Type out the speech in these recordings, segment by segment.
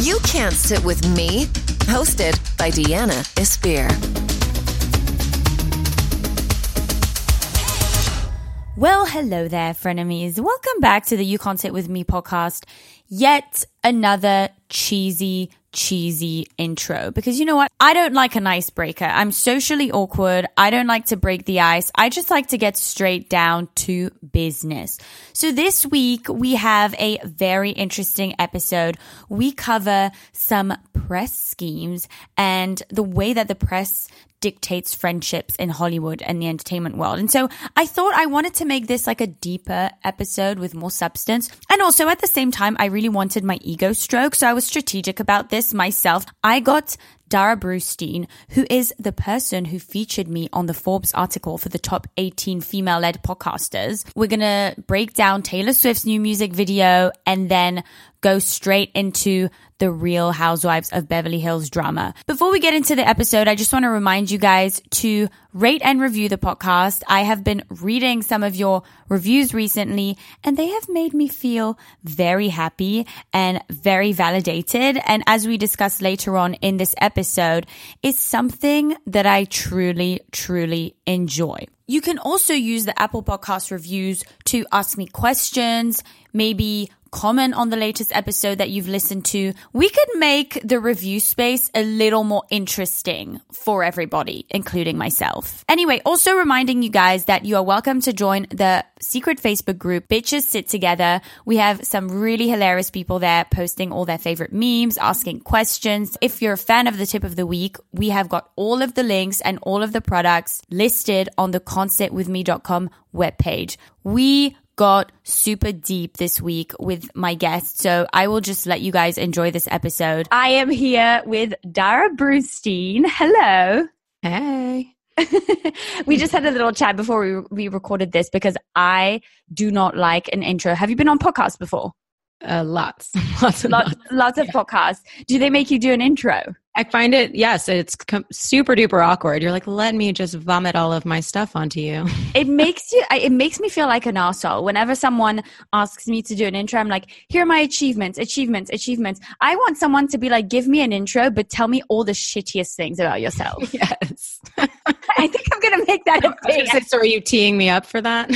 You Can't Sit With Me, hosted by Deanna Espir. Well, hello there, frenemies. Welcome back to the You Can't Sit With Me podcast. Yet another cheesy, cheesy intro. Because you know what? I don't like an icebreaker. I'm socially awkward. I don't like to break the ice. I just like to get straight down to business. So this week we have a very interesting episode. We cover some press schemes and the way that the press dictates friendships in Hollywood and the entertainment world. And so I thought I wanted to make this like a deeper episode with more substance. And also at the same time, I really wanted my ego stroke. So I was strategic about this myself. I got Dara Brustein, who is the person who featured me on the Forbes article for the top 18 female led podcasters. We're going to break down Taylor Swift's new music video and then go straight into the real housewives of Beverly Hills drama. Before we get into the episode, I just want to remind you guys to rate and review the podcast. I have been reading some of your reviews recently and they have made me feel very happy and very validated. And as we discuss later on in this episode, it's something that I truly, truly enjoy. You can also use the Apple Podcast reviews to ask me questions, maybe comment on the latest episode that you've listened to. We could make the review space a little more interesting for everybody, including myself. Anyway, also reminding you guys that you are welcome to join the secret Facebook group, Bitches Sit Together. We have some really hilarious people there posting all their favorite memes, asking questions. If you're a fan of the tip of the week, we have got all of the links and all of the products listed on the can'tsitwithme.com webpage. We got super deep this week with my guest. So I will just let you guys enjoy this episode. I am here with Dara Brustein. Hello. Hey. we just had a little chat before we, we recorded this because I do not like an intro. Have you been on podcasts before? Uh, lots, lots, lots, lots, lots of yeah. podcasts. Do they make you do an intro? I find it, yes, it's com- super duper awkward. You're like, let me just vomit all of my stuff onto you. it makes you, it makes me feel like an asshole. Whenever someone asks me to do an intro, I'm like, here are my achievements, achievements, achievements. I want someone to be like, give me an intro, but tell me all the shittiest things about yourself. yes. I think I'm going to make that a thing. Say, so are you teeing me up for that?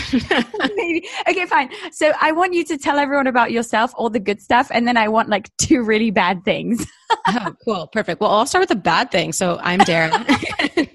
Maybe. Okay, fine. So I want you to tell everyone about yourself, all the good stuff, and then I want like two really bad things. oh, cool. Perfect. Well, I'll start with a bad thing. So I'm Dara.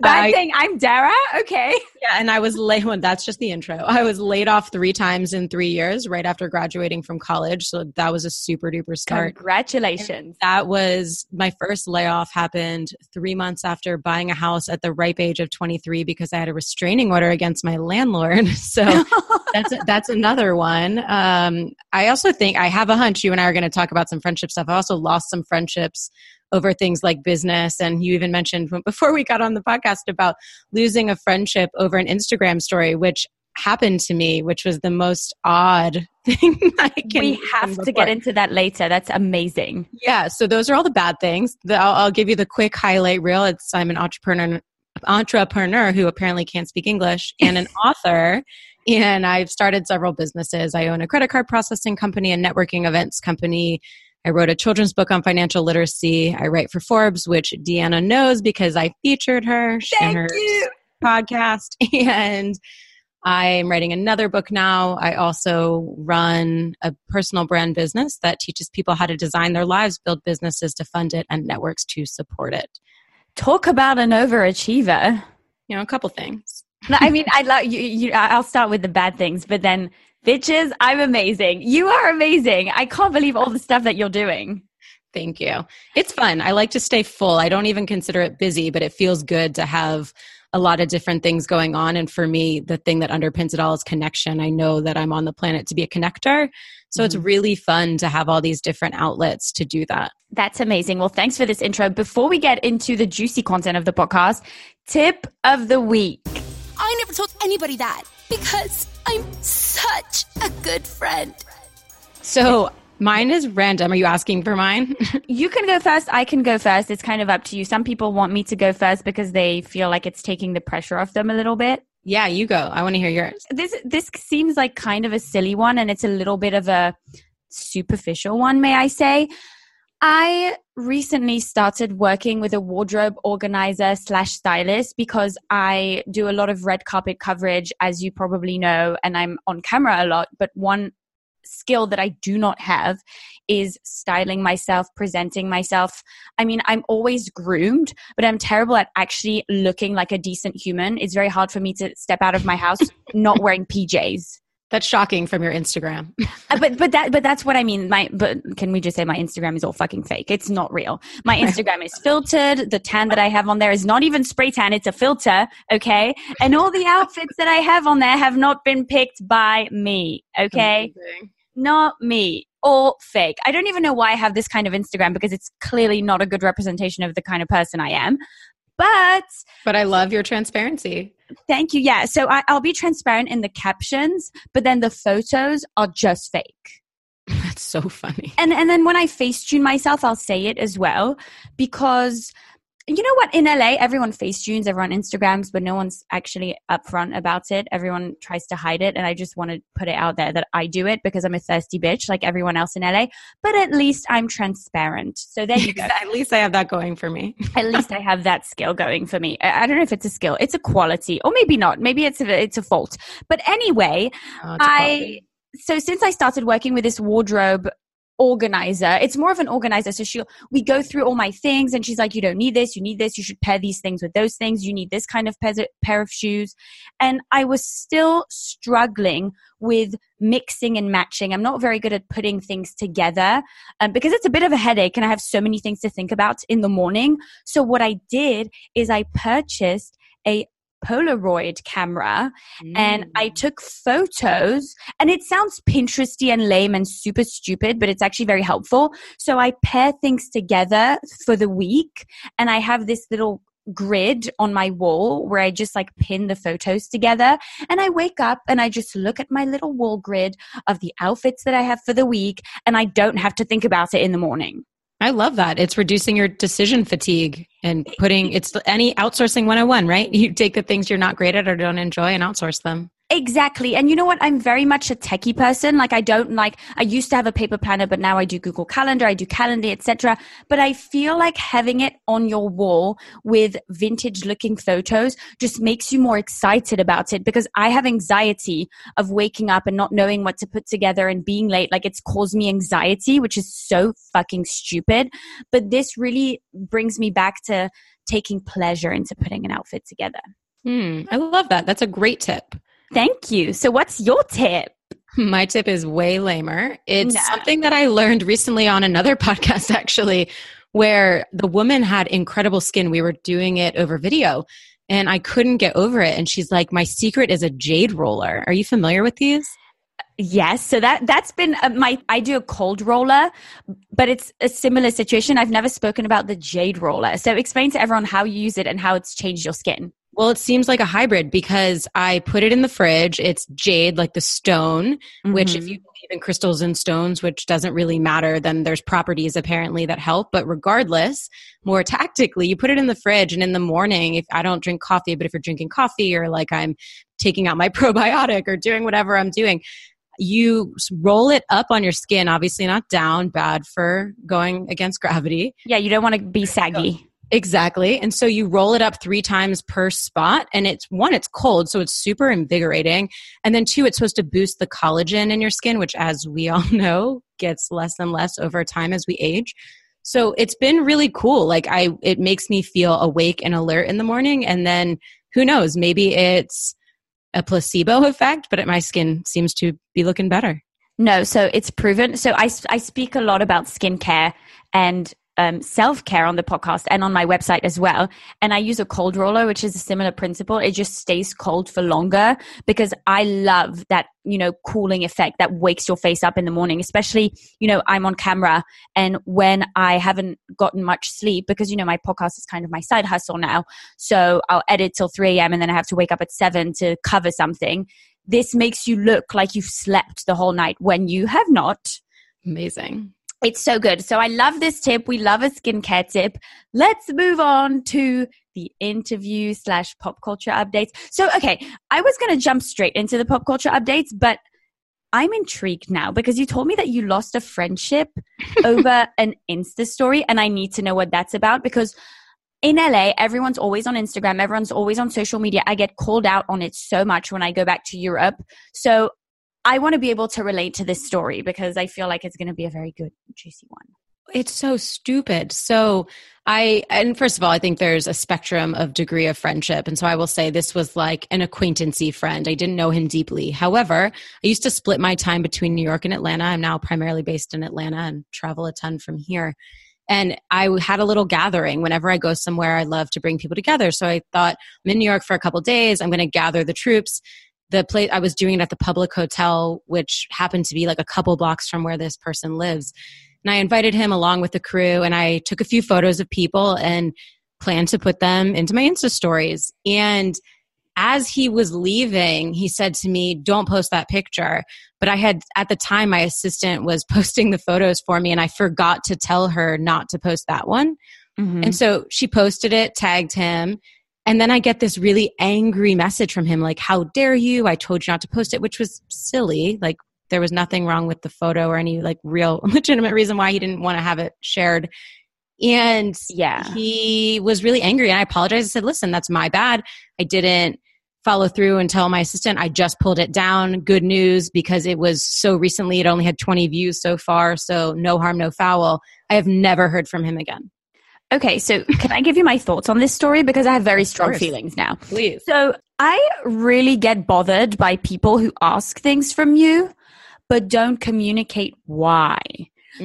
bad I, thing. I'm Dara. Okay. Yeah. And I was laid, well, that's just the intro. I was laid off three times in three years right after graduating from college. So that was a super duper start. Congratulations. And that was my first layoff happened three months after buying a house at the ripe age of 23 because I had a restraining order against my landlord. So that's, that's another one. Um, I also think I have a hunch you and I are going to talk about some friendship stuff. I also lost some friendships over things like business. And you even mentioned before we got on the podcast about losing a friendship over an Instagram story, which happened to me, which was the most odd thing I can. We have to get into that later. That's amazing. Yeah. So those are all the bad things. The, I'll, I'll, give you the quick highlight reel. It's I'm an entrepreneur, entrepreneur who apparently can't speak English, and an author. And I've started several businesses. I own a credit card processing company, a networking events company, I wrote a children's book on financial literacy. I write for Forbes, which Deanna knows because I featured her Thank in her you. podcast. And I'm writing another book now. I also run a personal brand business that teaches people how to design their lives, build businesses to fund it, and networks to support it. Talk about an overachiever. You know, a couple things. I mean, I love you, you. I'll start with the bad things, but then Bitches, I'm amazing. You are amazing. I can't believe all the stuff that you're doing. Thank you. It's fun. I like to stay full. I don't even consider it busy, but it feels good to have a lot of different things going on. And for me, the thing that underpins it all is connection. I know that I'm on the planet to be a connector. So mm-hmm. it's really fun to have all these different outlets to do that. That's amazing. Well, thanks for this intro. Before we get into the juicy content of the podcast, tip of the week. I never told anybody that because I'm such a good friend. So mine is random. Are you asking for mine? you can go first. I can go first. It's kind of up to you. Some people want me to go first because they feel like it's taking the pressure off them a little bit. Yeah, you go. I want to hear yours. This this seems like kind of a silly one and it's a little bit of a superficial one, may I say. I recently started working with a wardrobe organizer slash stylist because I do a lot of red carpet coverage, as you probably know, and I'm on camera a lot. But one skill that I do not have is styling myself, presenting myself. I mean, I'm always groomed, but I'm terrible at actually looking like a decent human. It's very hard for me to step out of my house not wearing PJs. That's shocking from your Instagram. Uh, but but that but that's what I mean. My but can we just say my Instagram is all fucking fake? It's not real. My Instagram is filtered. The tan that I have on there is not even spray tan. It's a filter. Okay, and all the outfits that I have on there have not been picked by me. Okay, Amazing. not me. All fake. I don't even know why I have this kind of Instagram because it's clearly not a good representation of the kind of person I am. But but I love your transparency. Thank you. Yeah. So I, I'll be transparent in the captions, but then the photos are just fake. That's so funny. And and then when I face tune myself, I'll say it as well because you know what? In LA, everyone face tunes, everyone Instagrams, but no one's actually upfront about it. Everyone tries to hide it. And I just want to put it out there that I do it because I'm a thirsty bitch like everyone else in LA. But at least I'm transparent. So there you go. at least I have that going for me. at least I have that skill going for me. I don't know if it's a skill, it's a quality, or maybe not. Maybe it's a, it's a fault. But anyway, oh, I so since I started working with this wardrobe organizer. It's more of an organizer. So she'll, we go through all my things and she's like, you don't need this. You need this. You should pair these things with those things. You need this kind of pair of shoes. And I was still struggling with mixing and matching. I'm not very good at putting things together um, because it's a bit of a headache and I have so many things to think about in the morning. So what I did is I purchased a Polaroid camera mm. and I mm. took photos and it sounds Pinteresty and lame and super stupid, but it's actually very helpful. So I pair things together for the week and I have this little grid on my wall where I just like pin the photos together. And I wake up and I just look at my little wall grid of the outfits that I have for the week and I don't have to think about it in the morning. I love that. It's reducing your decision fatigue and putting it's any outsourcing 101, right? You take the things you're not great at or don't enjoy and outsource them. Exactly. And you know what? I'm very much a techie person. Like I don't like I used to have a paper planner, but now I do Google Calendar, I do Calendly, etc. But I feel like having it on your wall with vintage looking photos just makes you more excited about it because I have anxiety of waking up and not knowing what to put together and being late. Like it's caused me anxiety, which is so fucking stupid. But this really brings me back to taking pleasure into putting an outfit together. Hmm, I love that. That's a great tip. Thank you. So, what's your tip? My tip is way lamer. It's no. something that I learned recently on another podcast, actually, where the woman had incredible skin. We were doing it over video and I couldn't get over it. And she's like, My secret is a jade roller. Are you familiar with these? Yes, so that that's been uh, my I do a cold roller, but it's a similar situation. I've never spoken about the jade roller. So explain to everyone how you use it and how it's changed your skin. Well, it seems like a hybrid because I put it in the fridge. It's jade, like the stone, mm-hmm. which, if mm-hmm. you believe in crystals and stones, which doesn't really matter, then there's properties apparently that help. But regardless, more tactically, you put it in the fridge, and in the morning, if I don't drink coffee, but if you're drinking coffee or like I'm taking out my probiotic or doing whatever I'm doing, you roll it up on your skin, obviously not down, bad for going against gravity. Yeah, you don't want to be saggy. Exactly. And so you roll it up three times per spot. And it's one, it's cold. So it's super invigorating. And then two, it's supposed to boost the collagen in your skin, which, as we all know, gets less and less over time as we age. So it's been really cool. Like, I, it makes me feel awake and alert in the morning. And then who knows, maybe it's a placebo effect, but my skin seems to be looking better. No, so it's proven. So I, I speak a lot about skincare and um, self care on the podcast and on my website as well. And I use a cold roller, which is a similar principle. It just stays cold for longer because I love that, you know, cooling effect that wakes your face up in the morning, especially, you know, I'm on camera and when I haven't gotten much sleep because, you know, my podcast is kind of my side hustle now. So I'll edit till 3 a.m. and then I have to wake up at 7 to cover something. This makes you look like you've slept the whole night when you have not. Amazing. It's so good. So I love this tip. We love a skincare tip. Let's move on to the interview slash pop culture updates. So, okay, I was going to jump straight into the pop culture updates, but I'm intrigued now because you told me that you lost a friendship over an Insta story, and I need to know what that's about because in LA, everyone's always on Instagram, everyone's always on social media. I get called out on it so much when I go back to Europe. So I want to be able to relate to this story because I feel like it's going to be a very good, juicy one. It's so stupid. So I, and first of all, I think there's a spectrum of degree of friendship. And so I will say this was like an acquaintancy friend. I didn't know him deeply. However, I used to split my time between New York and Atlanta. I'm now primarily based in Atlanta and travel a ton from here. And I had a little gathering. Whenever I go somewhere, I love to bring people together. So I thought, I'm in New York for a couple days. I'm going to gather the troops. The place I was doing it at the public hotel, which happened to be like a couple blocks from where this person lives. And I invited him along with the crew and I took a few photos of people and planned to put them into my Insta stories. And as he was leaving, he said to me, Don't post that picture. But I had, at the time, my assistant was posting the photos for me, and I forgot to tell her not to post that one. Mm-hmm. And so she posted it, tagged him. And then I get this really angry message from him, like, How dare you? I told you not to post it, which was silly. Like, there was nothing wrong with the photo or any like real legitimate reason why he didn't want to have it shared. And yeah, he was really angry. And I apologized. I said, listen, that's my bad. I didn't follow through and tell my assistant I just pulled it down. Good news because it was so recently, it only had 20 views so far. So no harm, no foul. I have never heard from him again. Okay, so can I give you my thoughts on this story? Because I have very strong feelings now. Please. So I really get bothered by people who ask things from you, but don't communicate why.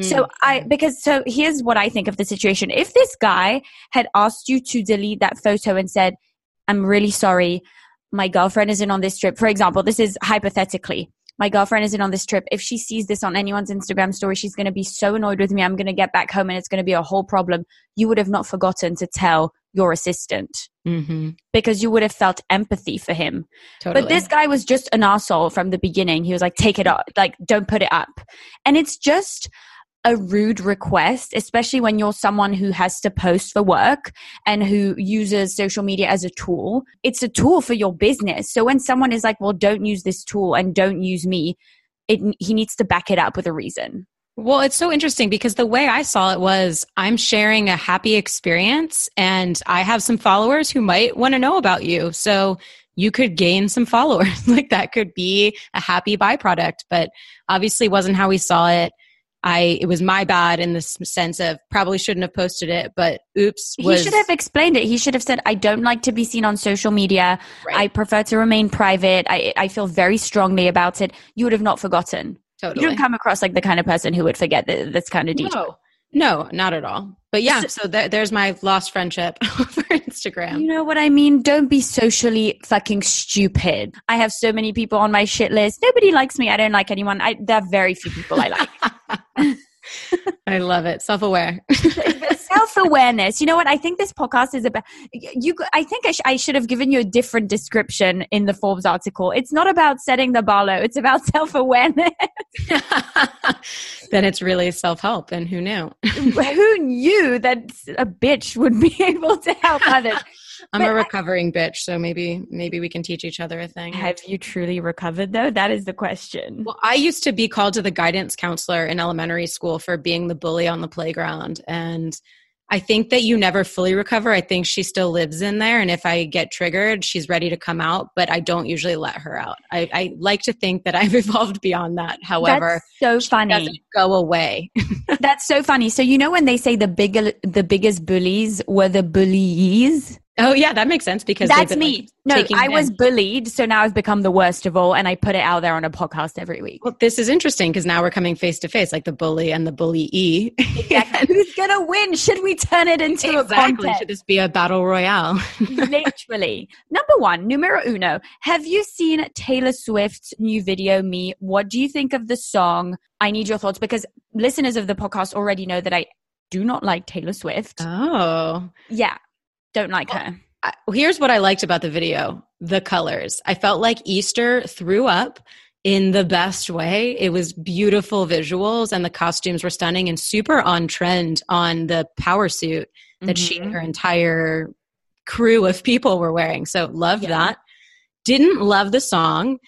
So I mm. because so here's what I think of the situation. If this guy had asked you to delete that photo and said, "I'm really sorry, my girlfriend isn't on this trip." For example, this is hypothetically. My girlfriend isn't on this trip. If she sees this on anyone's Instagram story, she's going to be so annoyed with me. I'm going to get back home and it's going to be a whole problem. You would have not forgotten to tell your assistant mm-hmm. because you would have felt empathy for him. Totally. But this guy was just an asshole from the beginning. He was like, take it up, like, don't put it up. And it's just, a rude request, especially when you're someone who has to post for work and who uses social media as a tool. It's a tool for your business. So when someone is like, well, don't use this tool and don't use me, it, he needs to back it up with a reason. Well, it's so interesting because the way I saw it was I'm sharing a happy experience and I have some followers who might want to know about you. So you could gain some followers. like that could be a happy byproduct, but obviously wasn't how we saw it. I it was my bad in the sense of probably shouldn't have posted it, but oops. Was, he should have explained it. He should have said, "I don't like to be seen on social media. Right. I prefer to remain private. I I feel very strongly about it." You would have not forgotten. Totally. You don't come across like the kind of person who would forget this kind of detail. No. No, not at all. But yeah, so th- there's my lost friendship over Instagram. You know what I mean? Don't be socially fucking stupid. I have so many people on my shit list. Nobody likes me. I don't like anyone. I, there are very few people I like. I love it. Self aware. Self awareness. You know what? I think this podcast is about you. I think I, sh- I, should have given you a different description in the Forbes article. It's not about setting the bar low. It's about self awareness. then it's really self help. And who knew? who knew that a bitch would be able to help others? I'm but a recovering I, bitch, so maybe maybe we can teach each other a thing. Have you truly recovered though? That is the question. Well, I used to be called to the guidance counselor in elementary school for being the bully on the playground and I think that you never fully recover. I think she still lives in there. And if I get triggered, she's ready to come out, but I don't usually let her out. I, I like to think that I've evolved beyond that. However, That's so funny. go away. That's so funny. So, you know, when they say the bigger, the biggest bullies were the bullies? Oh yeah, that makes sense because that's been, me. Like, no, I was bullied, so now I've become the worst of all, and I put it out there on a podcast every week. Well, this is interesting because now we're coming face to face, like the bully and the bully. E. Exactly. Who's gonna win? Should we turn it into exactly. a contest? Should this be a battle royale? Literally. Number one, numero uno. Have you seen Taylor Swift's new video? Me. What do you think of the song? I need your thoughts because listeners of the podcast already know that I do not like Taylor Swift. Oh. Yeah. Don't like well, her. I, here's what I liked about the video the colors. I felt like Easter threw up in the best way. It was beautiful visuals and the costumes were stunning and super on trend on the power suit that mm-hmm. she and her entire crew of people were wearing. So loved yeah. that. Didn't love the song.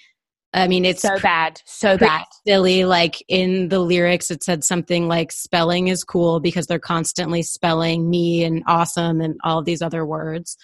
I mean, it's so bad, so bad. silly. Like in the lyrics, it said something like spelling is cool because they're constantly spelling me and awesome and all these other words.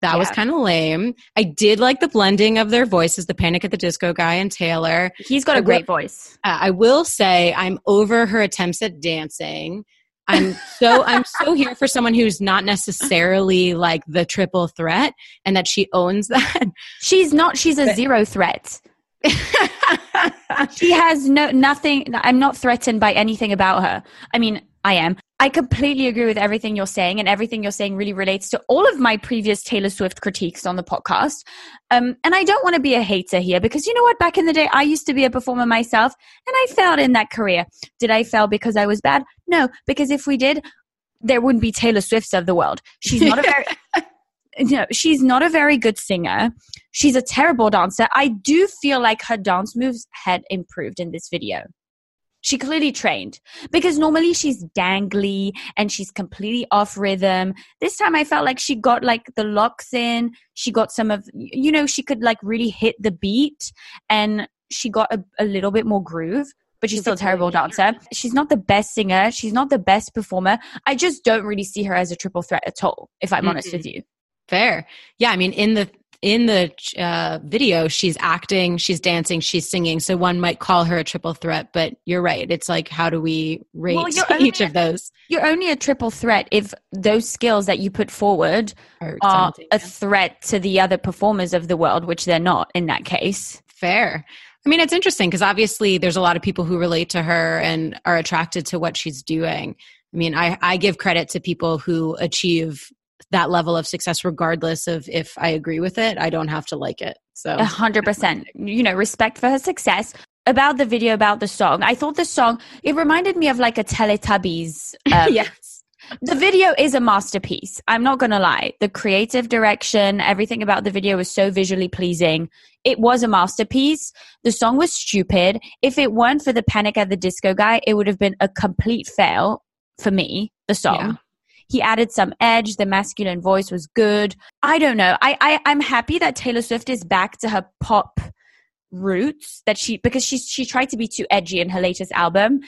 That was kind of lame. I did like the blending of their voices, the Panic at the Disco guy and Taylor. He's got a great voice. Uh, I will say I'm over her attempts at dancing. I'm so I'm so here for someone who's not necessarily like the triple threat and that she owns that. She's not. She's a zero threat. She has no nothing. I'm not threatened by anything about her. I mean, I am. I completely agree with everything you're saying, and everything you're saying really relates to all of my previous Taylor Swift critiques on the podcast. Um, and I don't want to be a hater here because you know what? Back in the day, I used to be a performer myself, and I failed in that career. Did I fail because I was bad? No, because if we did, there wouldn't be Taylor Swifts of the world. She's not a very. No, she's not a very good singer. She's a terrible dancer. I do feel like her dance moves had improved in this video. She clearly trained because normally she's dangly and she's completely off rhythm. This time I felt like she got like the locks in. She got some of, you know, she could like really hit the beat and she got a, a little bit more groove. But she's still a terrible dancer. She's not the best singer. She's not the best performer. I just don't really see her as a triple threat at all, if I'm honest with you. Fair. Yeah, I mean in the in the uh, video she's acting, she's dancing, she's singing. So one might call her a triple threat, but you're right. It's like how do we rate Well, each of those? You're only a triple threat if those skills that you put forward Are are a threat to the other performers of the world, which they're not in that case. Fair. I mean, it's interesting because obviously there's a lot of people who relate to her and are attracted to what she's doing. I mean, I, I give credit to people who achieve that level of success regardless of if I agree with it. I don't have to like it. So A hundred percent. You know, respect for her success. About the video, about the song, I thought the song it reminded me of like a Teletubbies. Um, yes. The video is a masterpiece. I'm not going to lie. The creative direction, everything about the video was so visually pleasing. It was a masterpiece. The song was stupid. If it weren't for the Panic at the Disco guy, it would have been a complete fail for me, the song. Yeah. He added some edge. The masculine voice was good. I don't know. I, I I'm happy that Taylor Swift is back to her pop roots that she because she she tried to be too edgy in her latest album.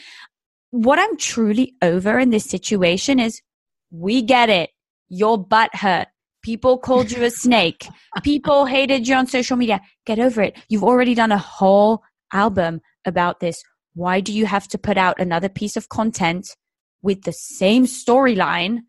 What I'm truly over in this situation is we get it. Your butt hurt. People called you a snake. People hated you on social media. Get over it. You've already done a whole album about this. Why do you have to put out another piece of content with the same storyline?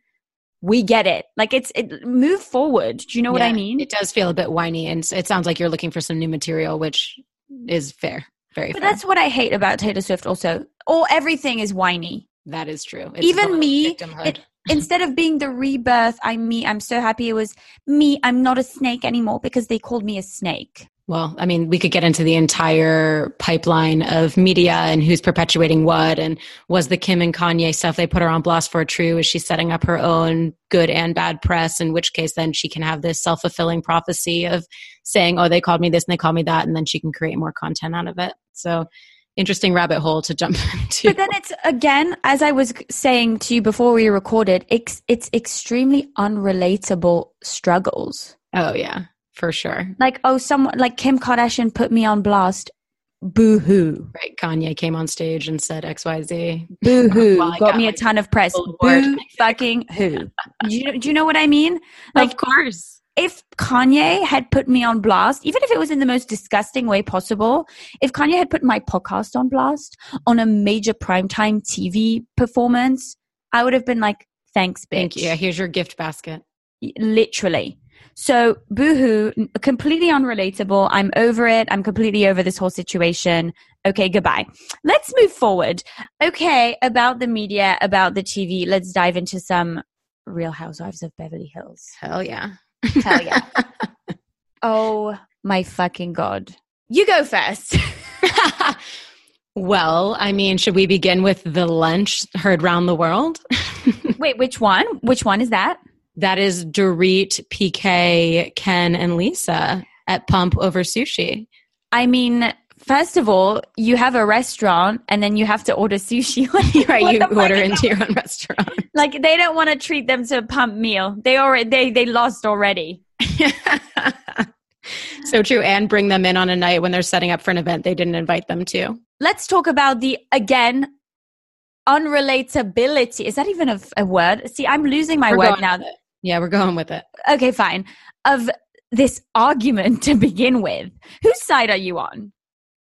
We get it. Like it's it move forward. Do you know what I mean? It does feel a bit whiny, and it sounds like you're looking for some new material, which is fair. Very fair. But fair. that's what I hate about Taylor Swift also. all everything is whiny. that is true. It's Even me, it- instead of being the rebirth, I'm me. I'm so happy it was me. I'm not a snake anymore because they called me a snake. Well, I mean, we could get into the entire pipeline of media and who's perpetuating what, and was the Kim and Kanye stuff they put her on blast for true? Is she setting up her own good and bad press? In which case, then she can have this self fulfilling prophecy of saying, "Oh, they called me this and they called me that," and then she can create more content out of it. So, interesting rabbit hole to jump into. But then it's again, as I was saying to you before we recorded, it's it's extremely unrelatable struggles. oh yeah, for sure. Like oh, someone like Kim Kardashian put me on blast. Boo hoo. Right? Kanye came on stage and said X, Y, Z. Boo hoo. Well, got, got me a ton of press. Boo fucking who. do, you, do you know what I mean? Like, of course. if Kanye had put me on blast, even if it was in the most disgusting way possible, if Kanye had put my podcast on blast on a major primetime TV performance, I would have been like, thanks, bitch. Thank you. Yeah, here's your gift basket. Literally. So, boohoo, n- completely unrelatable. I'm over it. I'm completely over this whole situation. Okay, goodbye. Let's move forward. Okay, about the media, about the TV, let's dive into some Real Housewives of Beverly Hills. Hell yeah. Hell yeah. Oh my fucking God. You go first. well, I mean, should we begin with the lunch heard round the world? Wait, which one? Which one is that? That is Dorit, PK, Ken, and Lisa at Pump Over Sushi. I mean, first of all, you have a restaurant and then you have to order sushi. Like, Right, you order into your own restaurant. like they don't want to treat them to a pump meal. They already they they lost already. so true. And bring them in on a night when they're setting up for an event they didn't invite them to. Let's talk about the, again, unrelatability. Is that even a, a word? See, I'm losing my We're word now. Yeah, we're going with it. Okay, fine. Of this argument to begin with. Whose side are you on?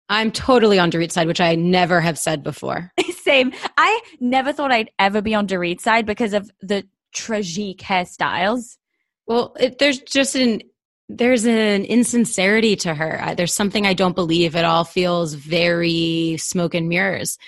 I'm totally on Dorit's side, which I never have said before. Same. I never thought I'd ever be on Dorit's side because of the tragic hairstyles. Well, it, there's just an there's an insincerity to her. I, there's something I don't believe. It all feels very smoke and mirrors.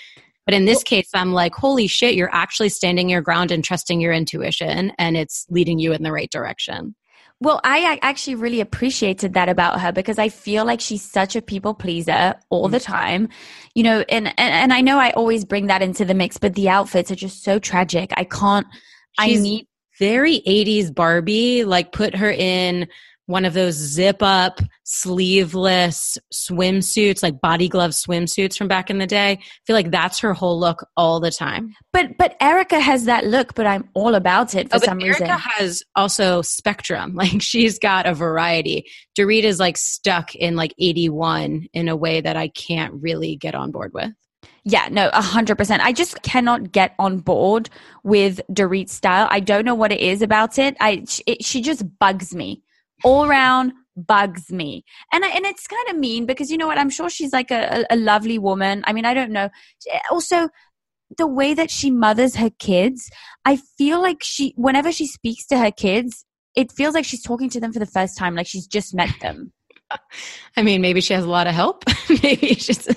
But in this case, I'm like, holy shit, you're actually standing your ground and trusting your intuition, and it's leading you in the right direction. Well, I actually really appreciated that about her because I feel like she's such a people pleaser all the mm. time. You know, and, and and I know I always bring that into the mix, but the outfits are just so tragic. I can't I need very 80s Barbie, like put her in one of those zip up, sleeveless swimsuits, like body glove swimsuits from back in the day. I feel like that's her whole look all the time. but but Erica has that look, but I'm all about it for Oh, but some Erica reason. has also spectrum. Like she's got a variety. Dorit is like stuck in like 81 in a way that I can't really get on board with. Yeah, no, a hundred percent. I just cannot get on board with Dorit's style. I don't know what it is about it. I it, she just bugs me all around. Bugs me, and I, and it's kind of mean because you know what? I'm sure she's like a, a, a lovely woman. I mean, I don't know. Also, the way that she mothers her kids, I feel like she, whenever she speaks to her kids, it feels like she's talking to them for the first time, like she's just met them. I mean, maybe she has a lot of help. maybe she's.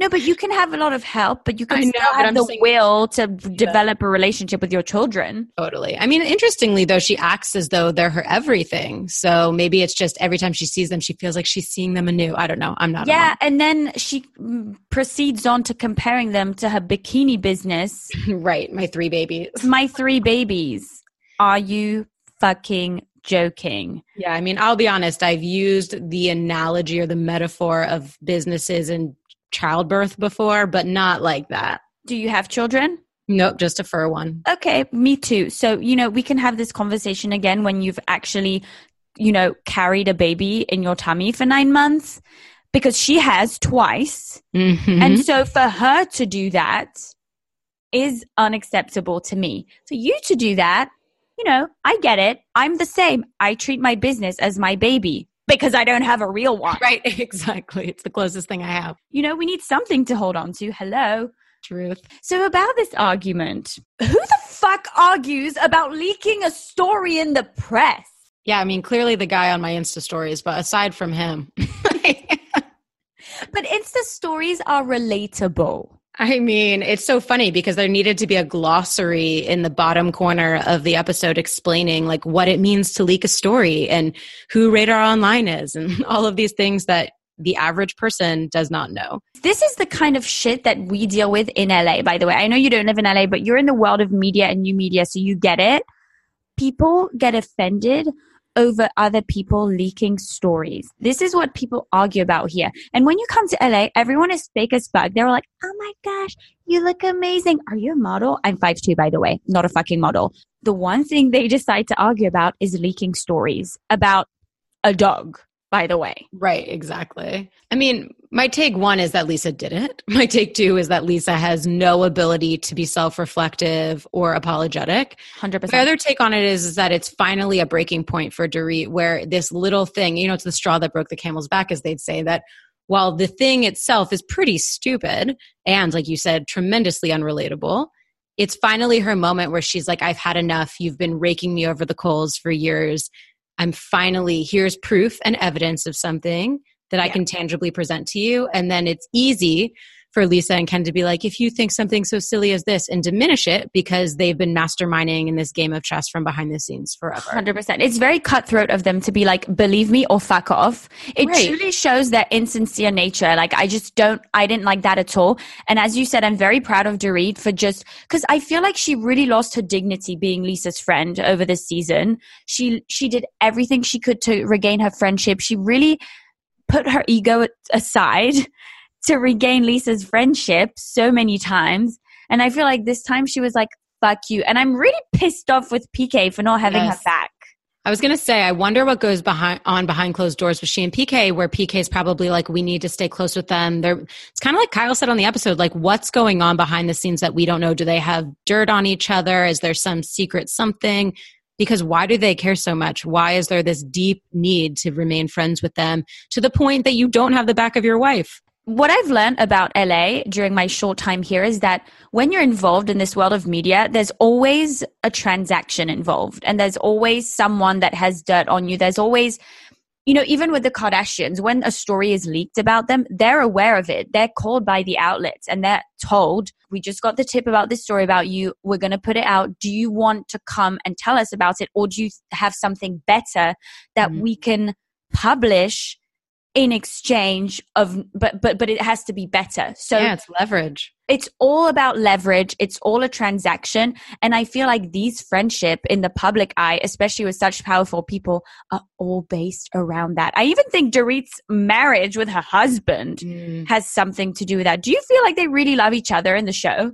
No, but you can have a lot of help, but you I can know, still have the will to develop a relationship with your children. Totally. I mean, interestingly, though, she acts as though they're her everything. So maybe it's just every time she sees them, she feels like she's seeing them anew. I don't know. I'm not. Yeah, and then she mm, proceeds on to comparing them to her bikini business. right. My three babies. My three babies. Are you fucking joking? Yeah. I mean, I'll be honest. I've used the analogy or the metaphor of businesses and childbirth before, but not like that. Do you have children? Nope. Just a fur one. Okay, me too. So, you know, we can have this conversation again when you've actually, you know, carried a baby in your tummy for nine months because she has twice. Mhm. And so for her to do that is unacceptable to me. For you to do that, you know, I get it. I'm the same. I treat my business as my baby because I don't have a real one. right. Exactly. It's the closest thing I have. You know, we need something to hold on to. Hello. Truth. So about this argument, who the fuck argues about leaking a story in the press? Yeah. I mean, clearly the guy on my Insta stories, but aside from him, But Insta stories are relatable. I mean, it's so funny because there needed to be a glossary in the bottom corner of the episode explaining like what it means to leak a story and who Radar Online is and all of these things that the average person does not know. This is the kind of shit that we deal with in LA, by the way. I know you don't live in LA, but you're in the world of media and new media, so you get it. People get offended over other people leaking stories. This is what people argue about here. And when you come to LA, everyone is fake as fuck. They're like, oh my gosh, you look amazing. Are you a model? I'm 5'2, by the way, not a fucking model. The one thing they decide to argue about is leaking stories about a dog, by the way. Right, exactly. I mean, my take one is that Lisa did it. My take two is that Lisa has no ability to be self reflective or apologetic. 100%. My other take on it is, is that it's finally a breaking point for Dorit where this little thing, you know, it's the straw that broke the camel's back, as they'd say, that while the thing itself is pretty stupid and, like you said, tremendously unrelatable, it's finally her moment where she's like, I've had enough. You've been raking me over the coals for years. I'm finally, here's proof and evidence of something that I Yeah. can tangibly present to you. And then it's easy for Lisa and Ken to be like, if you think something so silly as this and diminish it because they've been masterminding in this game of chess from behind the scenes forever. Hundred percent. It's very cutthroat of them to be like, believe me or fuck off. It Right. truly shows their insincere nature. Like, I just don't, I didn't like that at all. And as you said, I'm very proud of Dorit for just because I feel like she really lost her dignity being Lisa's friend over this season. She she did everything she could to regain her friendship. She really put her ego aside to regain Lisa's friendship so many times. And I feel like this time she was like, fuck you. And I'm really pissed off with PK for not having Yes. her back. I was gonna say, I wonder what goes behind on behind closed doors with she and PK, where PK is probably like, we need to stay close with them. They're, it's kind of like Kyle said on the episode, like, what's going on behind the scenes that we don't know? Do they have dirt on each other? Is there some secret something? Because why do they care so much? Why is there this deep need to remain friends with them to the point that you don't have the back of your wife? What I've learned about LA during my short time here is that when you're involved in this world of media, there's always a transaction involved and there's always someone that has dirt on you. There's always, you know, even with the Kardashians, when a story is leaked about them, they're aware of it. They're called by the outlets and they're told, we just got the tip about this story about you. We're going to put it out. Do you want to come and tell us about it? Or do you have something better that mm-hmm. we can publish? In exchange of but but but it has to be better. So yeah it's leverage. it's all about leverage. It's all a transaction. And i feel like these friendship in the public eye especially with such powerful people are all based around that. I even think dorit's marriage with her husband mm. has something to do with that. Do you feel like they really love each other in the show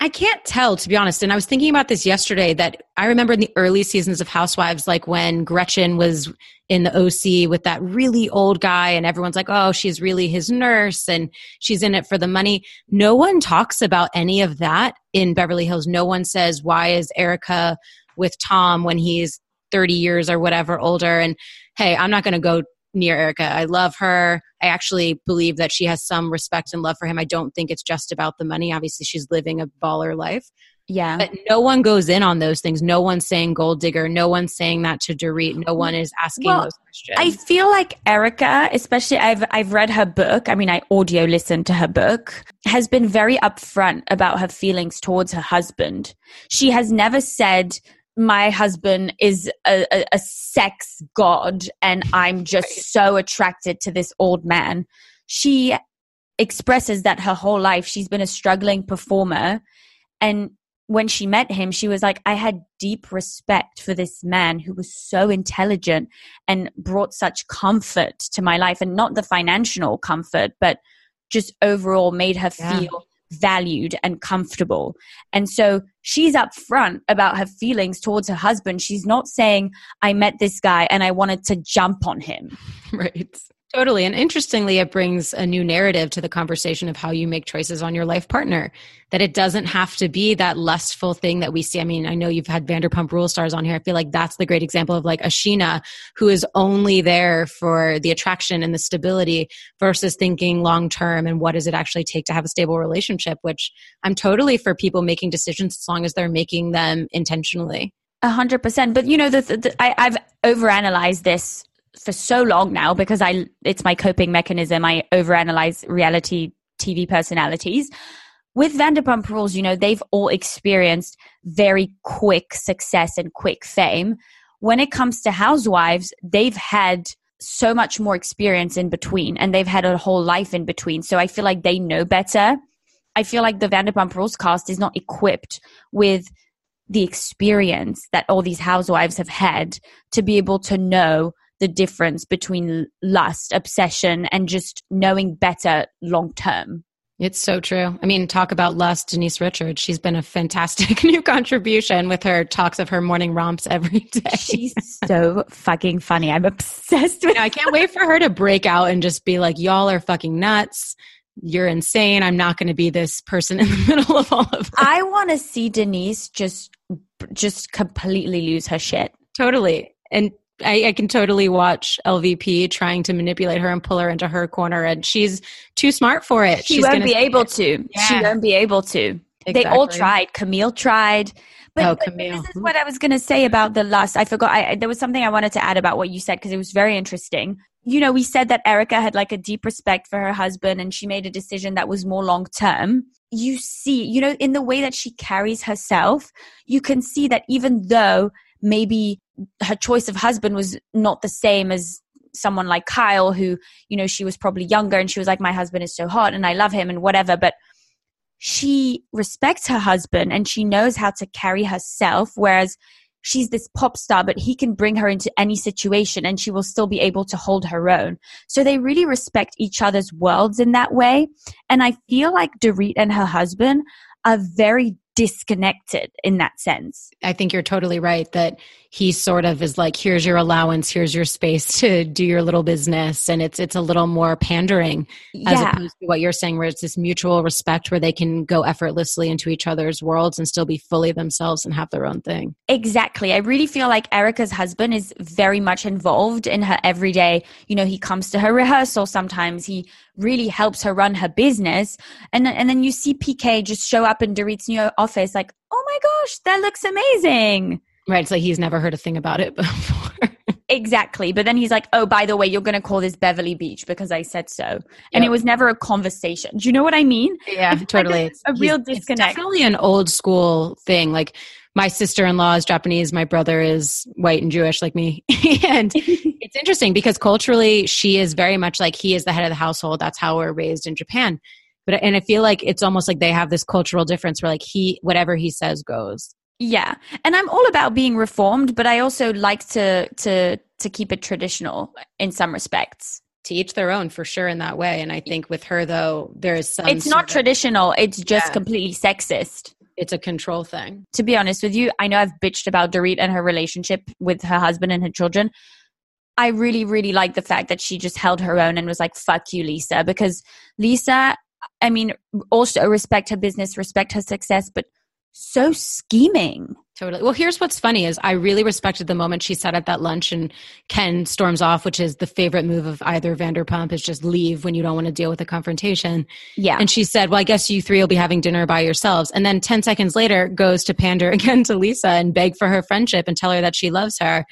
I can't tell, to be honest. And I was thinking about this yesterday that I remember in the early seasons of Housewives, like when Gretchen was in the OC with that really old guy, and everyone's like, oh, she's really his nurse and she's in it for the money. No one talks about any of that in Beverly Hills. No one says, why is Erica with Tom when he's 30 years or whatever older? And hey, I'm not going to go near Erica. I love her. I actually believe that she has some respect and love for him. I don't think it's just about the money. Obviously, she's living a baller life. Yeah. But no one goes in on those things. No one's saying gold digger. No one's saying that to Dorit. No one is asking well, those questions. I feel like Erica, especially I've I've read her book. I mean, I audio listened to her book, has been very upfront about her feelings towards her husband. She has never said my husband is a, a, a sex god and I'm just so attracted to this old man. She expresses that her whole life she's been a struggling performer. And when she met him, she was like, I had deep respect for this man who was so intelligent and brought such comfort to my life and not the financial comfort, but just overall made her yeah. feel valued and comfortable. And so she's upfront about her feelings towards her husband. She's not saying, I met this guy and I wanted to jump on him. Right. Totally. And interestingly, it brings a new narrative to the conversation of how you make choices on your life partner. That it doesn't have to be that lustful thing that we see. I mean, I know you've had Vanderpump Rule stars on here. I feel like that's the great example of like a Scheana who is only there for the attraction and the stability versus thinking long term and what does it actually take to have a stable relationship, which I'm totally for people making decisions as long as they're making them intentionally. A hundred percent. But you know, the, the, I, I've overanalyzed this for so long now because I it's my coping mechanism. I overanalyze reality TV personalities. With Vanderpump Rules, you know, they've all experienced very quick success and quick fame. When it comes to Housewives, they've had so much more experience in between and they've had a whole life in between. So I feel like they know better. I feel like the Vanderpump Rules cast is not equipped with the experience that all these housewives have had to be able to know the difference between lust, obsession, and just knowing better long term. It's so true. I mean, talk about lust, Denise Richards. She's been a fantastic new contribution with her talks of her morning romps every day. She's so fucking funny. I'm obsessed with. You know, I can't wait for her to break out and just be like, "Y'all are fucking nuts. You're insane. I'm not going to be this person in the middle of all of." This. I want to see Denise just, just completely lose her shit. Totally. And I, I, can totally watch LVP trying to manipulate her and pull her into her corner, and she's too smart for it. She she's won't be able it. to. Yeah. She won't be able to. Exactly. They all tried. Camille tried. But, oh, Camille. this is what I was going to say about the lust. I forgot. I, there was something I wanted to add about what you said because it was very interesting. You know, we said that Erica had like a deep respect for her husband and she made a decision that was more long term. You see, you know, in the way that she carries herself, you can see that even though maybe her choice of husband was not the same as someone like Kyle, who, you know, she was probably younger and she was like, my husband is so hot and I love him and whatever. But she respects her husband and she knows how to carry herself. Whereas she's this pop star, but he can bring her into any situation and she will still be able to hold her own. So they really respect each other's worlds in that way. And I feel like Dorit and her husband are very disconnected in that sense. I think you're totally right that he sort of is like here's your allowance here's your space to do your little business and it's it's a little more pandering as Yeah. opposed to what you're saying where it's this mutual respect where they can go effortlessly into each other's worlds and still be fully themselves and have their own thing Exactly. I really feel like Erica's husband is very much involved in her everyday. You know, he comes to her rehearsal sometimes. He really helps her run her business. And then- and then you see PK just show up in Dorit's new office like, "Oh my gosh, that looks amazing." right it's like he's never heard a thing about it before Exactly. But then he's like, "Oh, by the way, you're going to call this Beverly Beach because I said so." And it was never a conversation. Do you know what I mean? yeah It's like totally a- It's- a real disconnect. it's definitely an old school thing like my sister-in-law is japanese my brother is white and jewish like me and it's interesting because culturally she is very much like he is the head of the household that's how we're raised in japan but and i feel like it's almost like they have this cultural difference where like he whatever he says goes Yeah. And I'm all about being reformed, but I also like to to to keep it traditional in some respects. to each their own for sure in that way and i think with her though there is some it's not of- traditional, it's just Yeah. completely sexist. It's a control thing To be honest with you, I know I've bitched about Dorit and her relationship with her husband and her children. I really, really like the fact that she just held her own and was like, fuck you, Lisa. Because Lisa, I mean, also respect her business, respect her success, but so scheming. Totally. Well, here's what's funny is I really respected the moment she sat at that lunch and Ken storms off, which is the favorite move of either Vanderpump is just leave when you don't want to deal with a confrontation. Yeah. And she said, well, I guess you three will be having dinner by yourselves. And then 10 seconds later goes to pander again to Lisa and beg for her friendship and tell her that she loves her.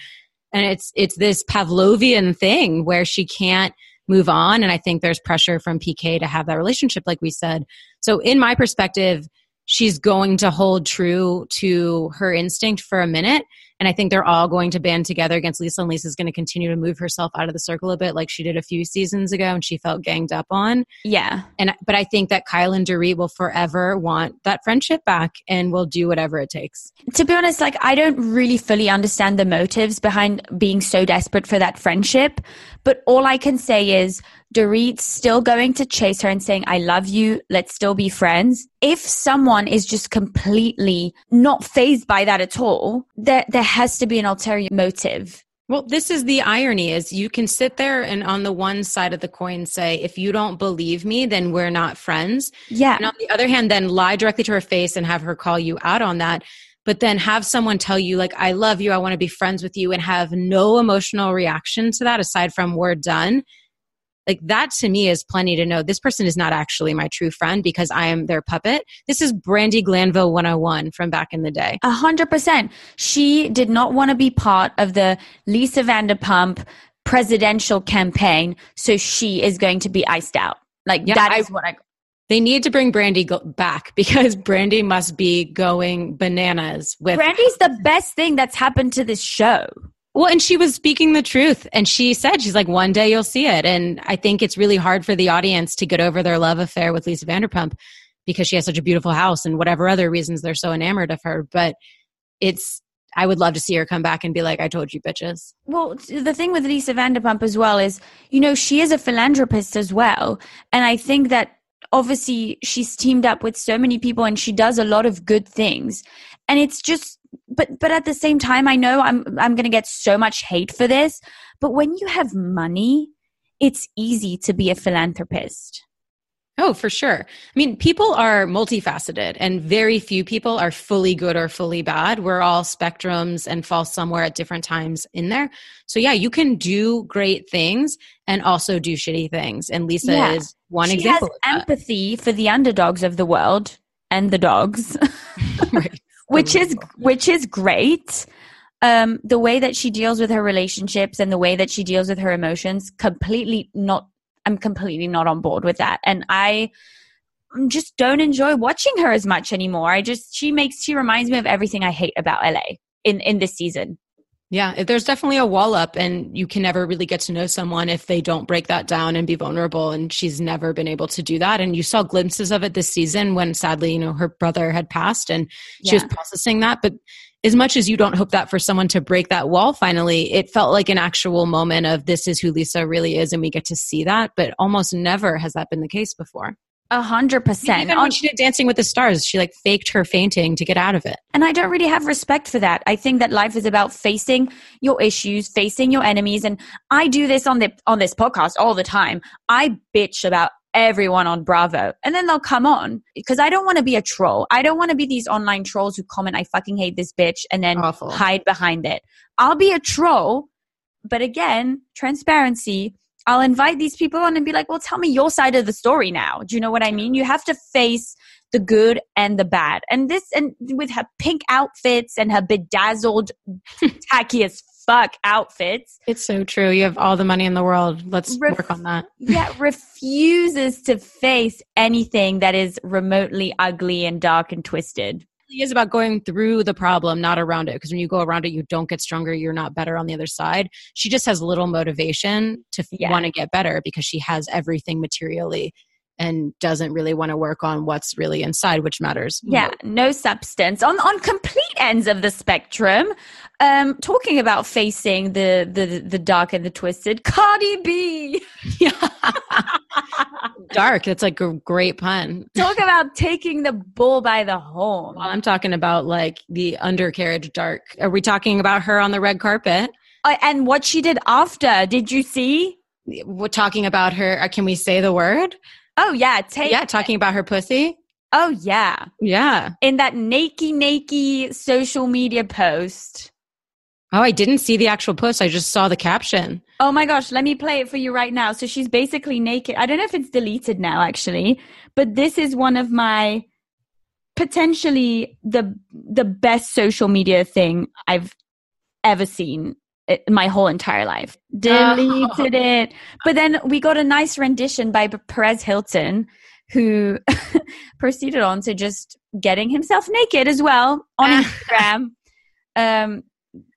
And it's, it's this Pavlovian thing where she can't move on. And I think there's pressure from PK to have that relationship, like we said. So in my perspective, she's going to hold true to her instinct for a minute. And I think they're all going to band together against Lisa, and Lisa's going to continue to move herself out of the circle a bit, like she did a few seasons ago, and she felt ganged up on. yeah. And but I think that Kyle and Dorit will forever want that friendship back, and will do whatever it takes. to be honest, like I don't really fully understand the motives behind being so desperate for that friendship. But all I can say is Dorit's still going to chase her and saying, I love you, let's still be friends. If someone is just completely not fazed by that at all, there there has to be an ulterior motive. Well, this is the irony is you can sit there and on the one side of the coin say, if you don't believe me, then we're not friends. Yeah. And on the other hand, then lie directly to her face and have her call you out on that. But then have someone tell you, like, I love you, I want to be friends with you, and have no emotional reaction to that aside from we're done. Like, that to me is plenty to know this person is not actually my true friend because I am their puppet. This is Brandi Glanville 101 from back in the day. A hundred percent. She did not want to be part of the Lisa Vanderpump presidential campaign, so she is going to be iced out. Like Yeah, that I- is what I They need to bring Brandi go- back because Brandi must be going bananas with Brandi's the best thing that's happened to this show. Well, and she was speaking the truth. And she said, she's like, one day you'll see it. And I think it's really hard for the audience to get over their love affair with Lisa Vanderpump because she has such a beautiful house and whatever other reasons they're so enamored of her. But it's, I would love to see her come back and be like, I told you bitches. Well, the thing with Lisa Vanderpump as well is, you know, she is a philanthropist as well. And I think that obviously she's teamed up with so many people and she does a lot of good things. And it's just, but, but at the same time, I know I'm, I'm going to get so much hate for this. But when you have money, it's easy to be a philanthropist. Oh, for sure. I mean, people are multifaceted and very few people are fully good or fully bad. We're all spectrums and fall somewhere at different times in there. So yeah, you can do great things and also do shitty things. And Lisa Yeah. is one she example has of that. empathy for the underdogs of the world and the dogs. Right. Which is which is great. Um the way that she deals with her relationships and the way that she deals with her emotions completely not i'm completely not on board with that. And i just don't enjoy watching her as much anymore. I just she makes she reminds me of everything i hate about la in in this season Yeah, eh, there's definitely a wall up, and you can never really get to know someone if they don't break that down and be vulnerable. And she's never been able to do that. And you saw glimpses of it this season when sadly, you know, her brother had passed and she was processing that. But as much as you don't hope that for someone to break that wall finally, it felt like an actual moment of this is who Lisa really is, and we get to see that. But almost never has that been the case before. A hundred percent. Even when she did Dancing with the Stars, she like faked her fainting to get out of it. And I don't really have respect for that. I think that life is about facing your issues, facing your enemies. And I do this on the on this podcast all the time. I bitch about everyone on Bravo. And then they'll come on because I don't want to be a troll. I don't want to be these online trolls who comment, I fucking hate this bitch, and then Awful. hide behind it. I'll be a troll, but again, transparency. I'll invite these people on and be like, well, tell me your side of the story now. Do you know what I mean? You have to face the good and the bad. And this, and with her pink outfits and her bedazzled, tacky as fuck outfits, It's so true. You have all the money in the world. Let's Ref- work on that. yeah, refuses to face anything that is remotely ugly and dark and twisted. Really is about going through the problem, not around it. Because when you go around it, you don't get stronger. You're not better on the other side. She just has little motivation to Yeah. want to get better because she has everything materially and doesn't really want to work on what's really inside, which matters. Yeah, no substance on on complete ends of the spectrum. Um, talking about facing the the the dark and the twisted, Cardi B. Dark. That's like a great pun. Talk about taking the bull by the horn. Well, I'm talking about like the undercarriage dark. Are we talking about her on the red carpet? Uh, and what she did after, did you see? We're talking about her. uh, Can we say the word? Oh yeah, take. Yeah, talking about her pussy. Oh yeah, Yeah. in that nakey nakey social media post. Oh, I didn't see the actual post. I just saw the caption. Oh my gosh, let me play it for you right now. So she's basically naked. I don't know if it's deleted now actually, but this is one of my potentially the the best social media thing I've ever seen in my whole entire life. Deleted it. But then we got a nice rendition by Perez Hilton who proceeded on to just getting himself naked as well on Instagram. Um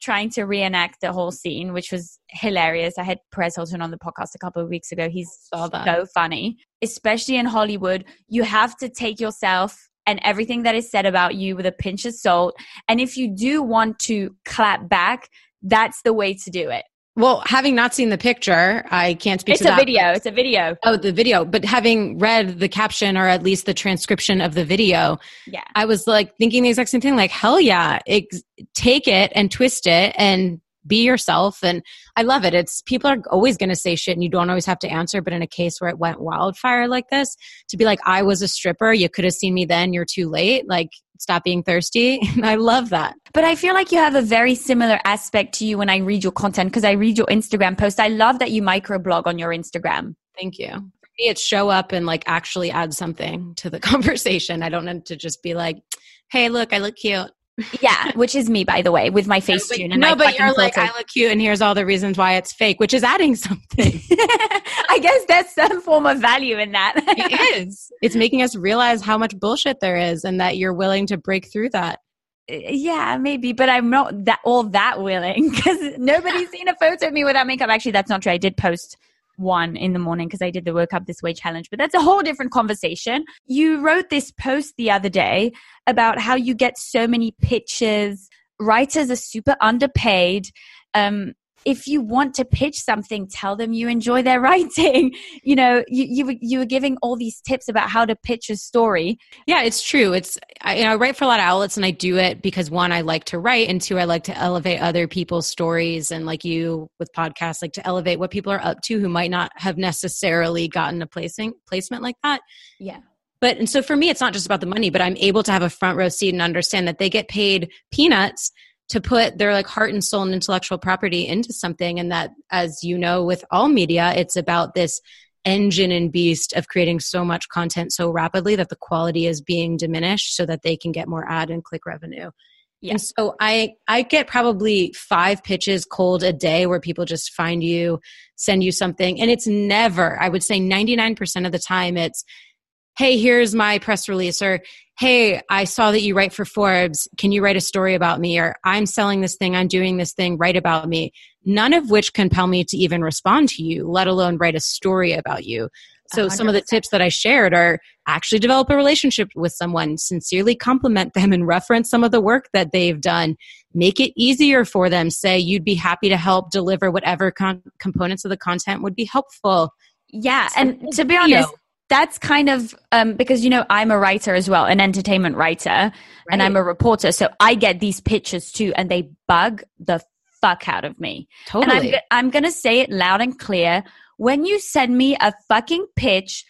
trying to reenact the whole scene, which was hilarious. I had Perez Hilton on the podcast a couple of weeks ago. He's so funny, especially in Hollywood. You have to take yourself and everything that is said about you with a pinch of salt. And if you do want to clap back, that's the way to do it. Well, having not seen the picture, I can't speak It's to a that. video. It's a video. Oh, the video. But having read the caption or at least the transcription of the video, Yeah. I was like thinking the exact same thing. Like, hell yeah, ex- take it and twist it and be yourself. And I love it. It's people are always going to say shit and you don't always have to answer. But in a case where it went wildfire like this, to be like, I was a stripper, you could have seen me then, you're too late. Like, stop being thirsty. I love that. But I feel like you have a very similar aspect to you when I read your content because I read your Instagram post. I love that you microblog on your Instagram. Thank you. For it's show up and like actually add something to the conversation. I don't need to just be like, hey, look, I look cute. Yeah, which is me, by the way, with my face tune and no, but you're like, filter. I look cute, and here's all the reasons why it's fake, which is adding something. I guess there's some form of value in that. it is. It's making us realize how much bullshit there is, and that you're willing to break through that. Uh, yeah, maybe, but I'm not that all that willing because nobody's seen a photo of me without makeup. Actually, that's not true. I did post one in the morning because I did the woke up this way challenge, but that's a whole different conversation. You wrote this post the other day about how you get so many pitches. Writers are super underpaid. Um, if you want to pitch something, tell them you enjoy their writing. You know, you, you, were- you were giving all these tips about how to pitch a story. Yeah, it's true. It's I, you know, I write for a lot of outlets, and I do it because one, I like to write, and two, I like to elevate other people's stories, and like you with podcasts, like to elevate what people are up to who might not have necessarily gotten a placing placement like that. Yeah. But and so for me, it's not just about the money, but I'm able to have a front row seat and understand that they get paid peanuts to put their like heart and soul and intellectual property into something. And that, as you know, with all media, it's about this engine and beast of creating so much content so rapidly that the quality is being diminished so that they can get more ad and click revenue. Yeah. And so I I get probably five pitches cold a day where people just find you, send you something, and it's never. I would say ninety nine percent of the time it's, hey, here's my press release, or hey, I saw that you write for Forbes. Can you write a story about me? Or I'm selling this thing, I'm doing this thing, write about me. None of which compel me to even respond to you, let alone write a story about you. So some of the tips that I shared are actually develop a relationship with someone, sincerely compliment them and reference some of the work that they've done. Make it easier for them. Say you'd be happy to help deliver whatever con- components of the content would be helpful. Yeah. And to be honest, that's kind of um, because you know I'm a writer as well, an entertainment writer, right. and I'm a reporter, so I get these pictures too, and they bug the fuck out of me. Totally. And I'm, I'm gonna say it loud and clear. When you send me a fucking pitch,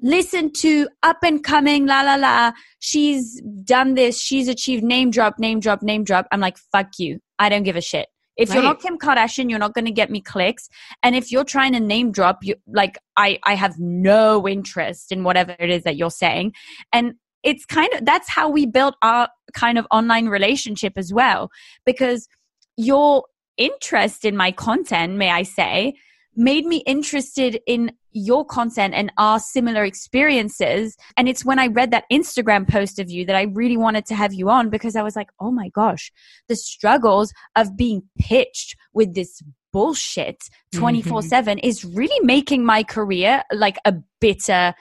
listen to up and coming, la la la. She's done this. She's achieved name drop, name drop, name drop. I'm like, fuck you. I don't give a shit. If right. you're not Kim Kardashian, you're not going to get me clicks. And if you're trying to name drop, you like I I have no interest in whatever it is that you're saying. And it's kind of that's how we built our kind of online relationship as well because your interest in my content, may I say, made me interested in your content and our similar experiences. And it's when I read that Instagram post of you that I really wanted to have you on because I was like, oh my gosh, the struggles of being pitched with this bullshit 24 mm-hmm. 7 is really making my career like a bitter,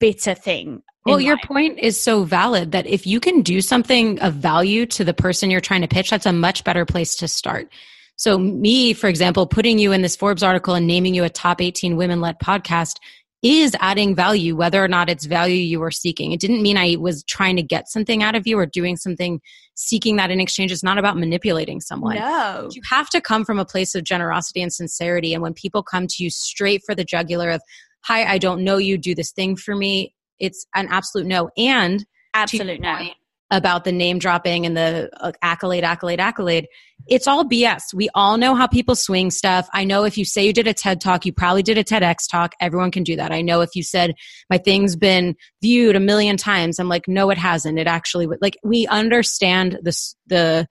bitter thing. Well, your point is so valid that if you can do something of value to the person you're trying to pitch, that's a much better place to start. So, me, for example, putting you in this Forbes article and naming you a top 18 women led podcast is adding value, whether or not it's value you were seeking. It didn't mean I was trying to get something out of you or doing something seeking that in exchange. It's not about manipulating someone. No. You have to come from a place of generosity and sincerity. And when people come to you straight for the jugular of, hi, I don't know you, do this thing for me, it's an absolute no. And absolute no. Point, about the name dropping and the uh, accolade, accolade, accolade. It's all BS. We all know how people swing stuff. I know if you say you did a TED talk, you probably did a TEDx talk. Everyone can do that. I know if you said my thing's been viewed a million times, I'm like, no, it hasn't. It actually, like, we understand this, the,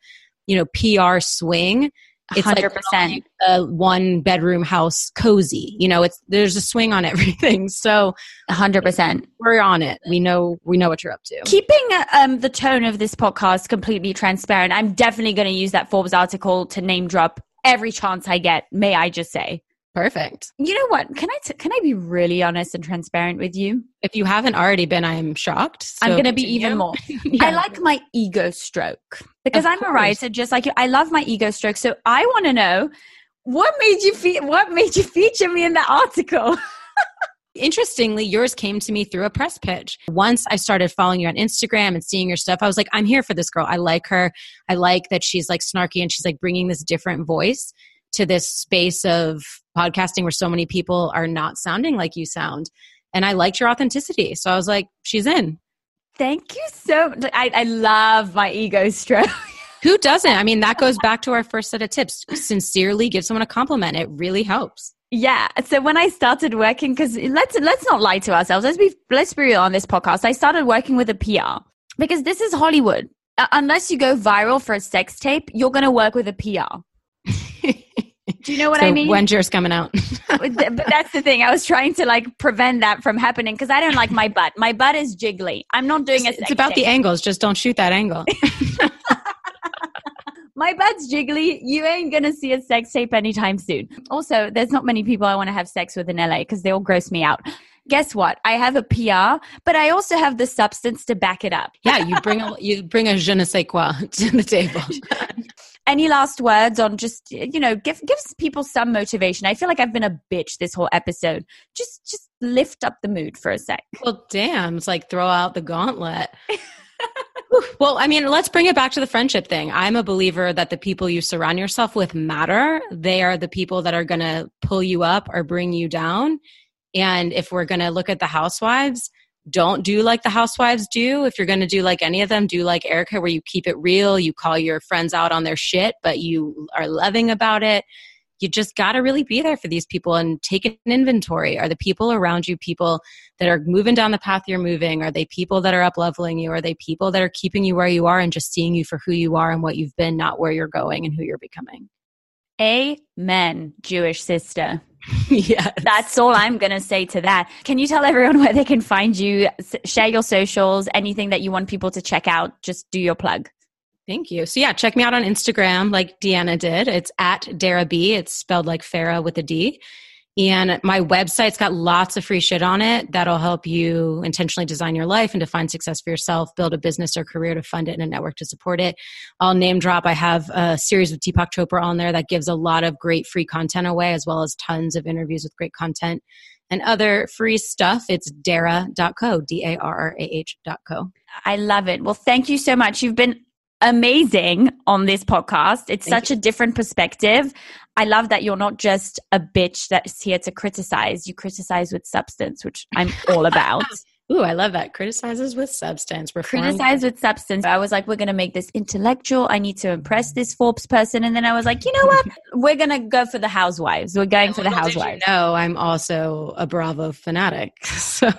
you know, PR swing it's 100%. like a one bedroom house cozy you know it's there's a swing on everything so 100% we're on it. We know we know what you're up to. Keeping um, the tone of this podcast completely transparent i'm definitely going to use that forbes article to name drop every chance i get may i just say Perfect. You know what? Can I t- can I be really honest and transparent with you? If you haven't already been, I am shocked. So I'm going to be even more. yeah. I like my ego stroke because I'm a writer, just like you. I love my ego stroke, so I want to know what made you fe- what made you feature me in that article. Interestingly, yours came to me through a press pitch. Once I started following you on Instagram and seeing your stuff, I was like, I'm here for this girl. I like her. I like that she's like snarky and she's like bringing this different voice to this space of podcasting where so many people are not sounding like you sound. And I liked your authenticity. So I was like, she's in. Thank you so I, I love my ego stroke. Who doesn't? I mean, that goes back to our first set of tips. Sincerely give someone a compliment. It really helps. Yeah. So when I started working, because let's let's not lie to ourselves. Let's be let's be real on this podcast. I started working with a PR because this is Hollywood. Uh, unless you go viral for a sex tape, you're going to work with a PR. Do you know what so I mean? When's yours coming out? but that's the thing. I was trying to like prevent that from happening because I don't like my butt. My butt is jiggly. I'm not doing a. It's about the angles. Just don't shoot that angle. my butt's jiggly. You ain't gonna see a sex tape anytime soon. Also, there's not many people I want to have sex with in LA because they all gross me out. Guess what? I have a PR, but I also have the substance to back it up. yeah, you bring a you bring a je ne sais quoi to the table any last words on just you know give give people some motivation. I feel like i've been a bitch this whole episode. Just just lift up the mood for a sec. Well damn it's like throw out the gauntlet. Well i mean let's bring it back to the friendship thing. I'm a believer that the people you surround yourself with matter. They are the people that are going to pull you up or bring you down. And if we're going to look at the housewives don't do like the housewives do. If you're going to do like any of them, do like Erika, where you keep it real. You call your friends out on their shit, but you are loving about it. You just got to really be there for these people and take an inventory. Are the people around you people that are moving down the path you're moving? Are they people that are up leveling you? Are they people that are keeping you where you are and just seeing you for who you are and what you've been, not where you're going and who you're becoming? Amen, Jewish sister. yes. That's all I'm going to say to that. Can you tell everyone where they can find you? Share your socials, anything that you want people to check out. Just do your plug. Thank you. So yeah, check me out on Instagram like Deanna did. It's at Darrah B. It's spelled like Farah with a D. And my website's got lots of free shit on it that'll help you intentionally design your life and define success for yourself, build a business or career to fund it and a network to support it. I'll name drop. I have a series with Deepak Chopra on there that gives a lot of great free content away, as well as tons of interviews with great content. and other free stuff, it's darrah.co, D A R R A H.co. I love it. Well, thank you so much. You've been amazing on this podcast. It's Thank such a different perspective. I love that you're not just a bitch that's here to criticize. You criticize with substance, which I'm all about. Ooh, I love that. Criticizes with substance. Reformed. criticize with substance. I was like, we're going to make this intellectual. I need to impress this Forbes person. And then I was like, you know what? we're going to go for the housewives. We're going for the did you housewives. know I'm also a Bravo fanatic. So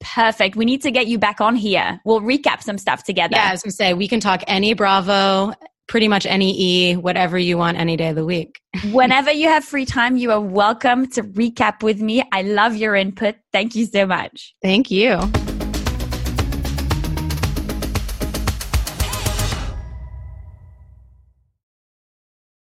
Perfect. We need to get you back on here. We'll recap some stuff together. yeah, I was gonna say we can talk any Bravo, pretty much any E, whatever you want, any day of the week. Whenever you have free time, you are welcome to recap with me. I love your input. Thank you so much. Thank you.